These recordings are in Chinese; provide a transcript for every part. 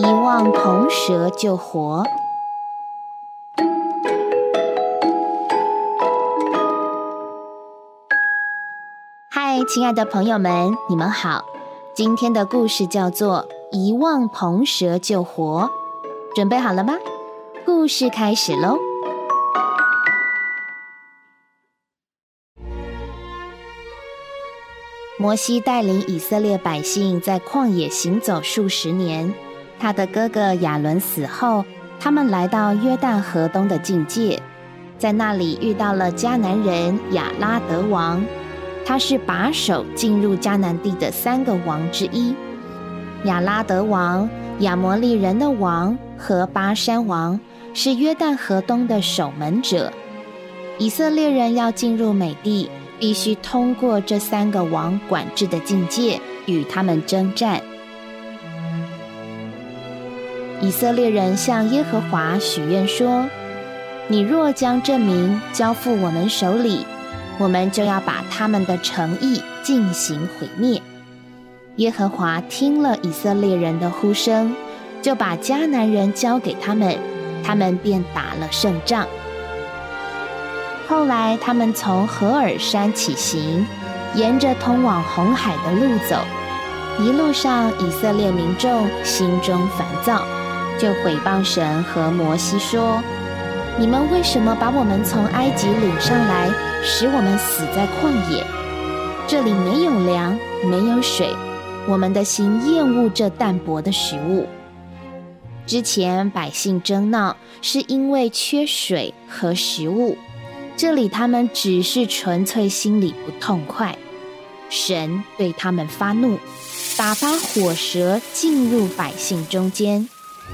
一望铜蛇就活。嗨，亲爱的朋友们，你们好。今天的故事叫做《一望铜蛇就活》，准备好了吗？故事开始喽！摩西带领以色列百姓在旷野行走数十年。他的哥哥亚伦死后，他们来到约旦河东的境界，在那里遇到了迦南人亚拉德王，他是把守进入迦南地的三个王之一。亚拉德王、亚摩利人的王和巴山王是约旦河东的守门者。以色列人要进入美地。必须通过这三个王管制的境界与他们征战。以色列人向耶和华许愿说：“你若将证明交付我们手里，我们就要把他们的诚意进行毁灭。”耶和华听了以色列人的呼声，就把迦南人交给他们，他们便打了胜仗。后来，他们从何尔山起行，沿着通往红海的路走。一路上，以色列民众心中烦躁，就毁谤神和摩西说：“你们为什么把我们从埃及领上来，使我们死在旷野？这里没有粮，没有水，我们的心厌恶这淡薄的食物。之前百姓争闹，是因为缺水和食物。”这里他们只是纯粹心里不痛快，神对他们发怒，打发火蛇进入百姓中间，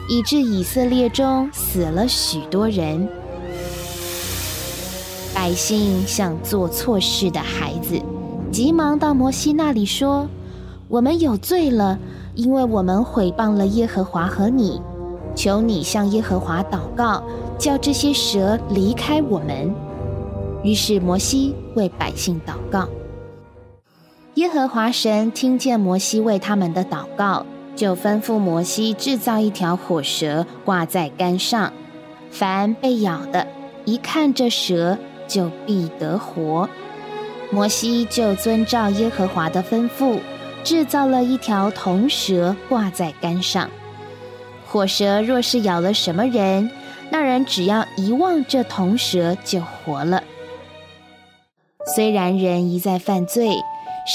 以致以色列中死了许多人。百姓像做错事的孩子，急忙到摩西那里说：“我们有罪了，因为我们毁谤了耶和华和你，求你向耶和华祷告，叫这些蛇离开我们。”于是摩西为百姓祷告，耶和华神听见摩西为他们的祷告，就吩咐摩西制造一条火蛇挂在杆上，凡被咬的，一看这蛇就必得活。摩西就遵照耶和华的吩咐，制造了一条铜蛇挂在杆上。火蛇若是咬了什么人，那人只要一望这铜蛇就活了。虽然人一再犯罪，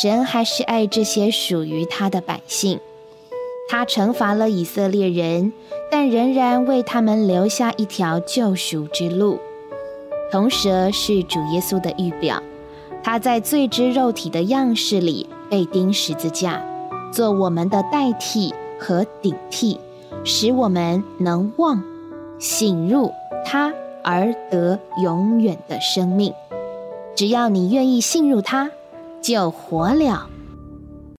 神还是爱这些属于他的百姓。他惩罚了以色列人，但仍然为他们留下一条救赎之路。铜蛇是主耶稣的预表，他在罪之肉体的样式里被钉十字架，做我们的代替和顶替，使我们能望、醒入他而得永远的生命。只要你愿意信入他，就活了。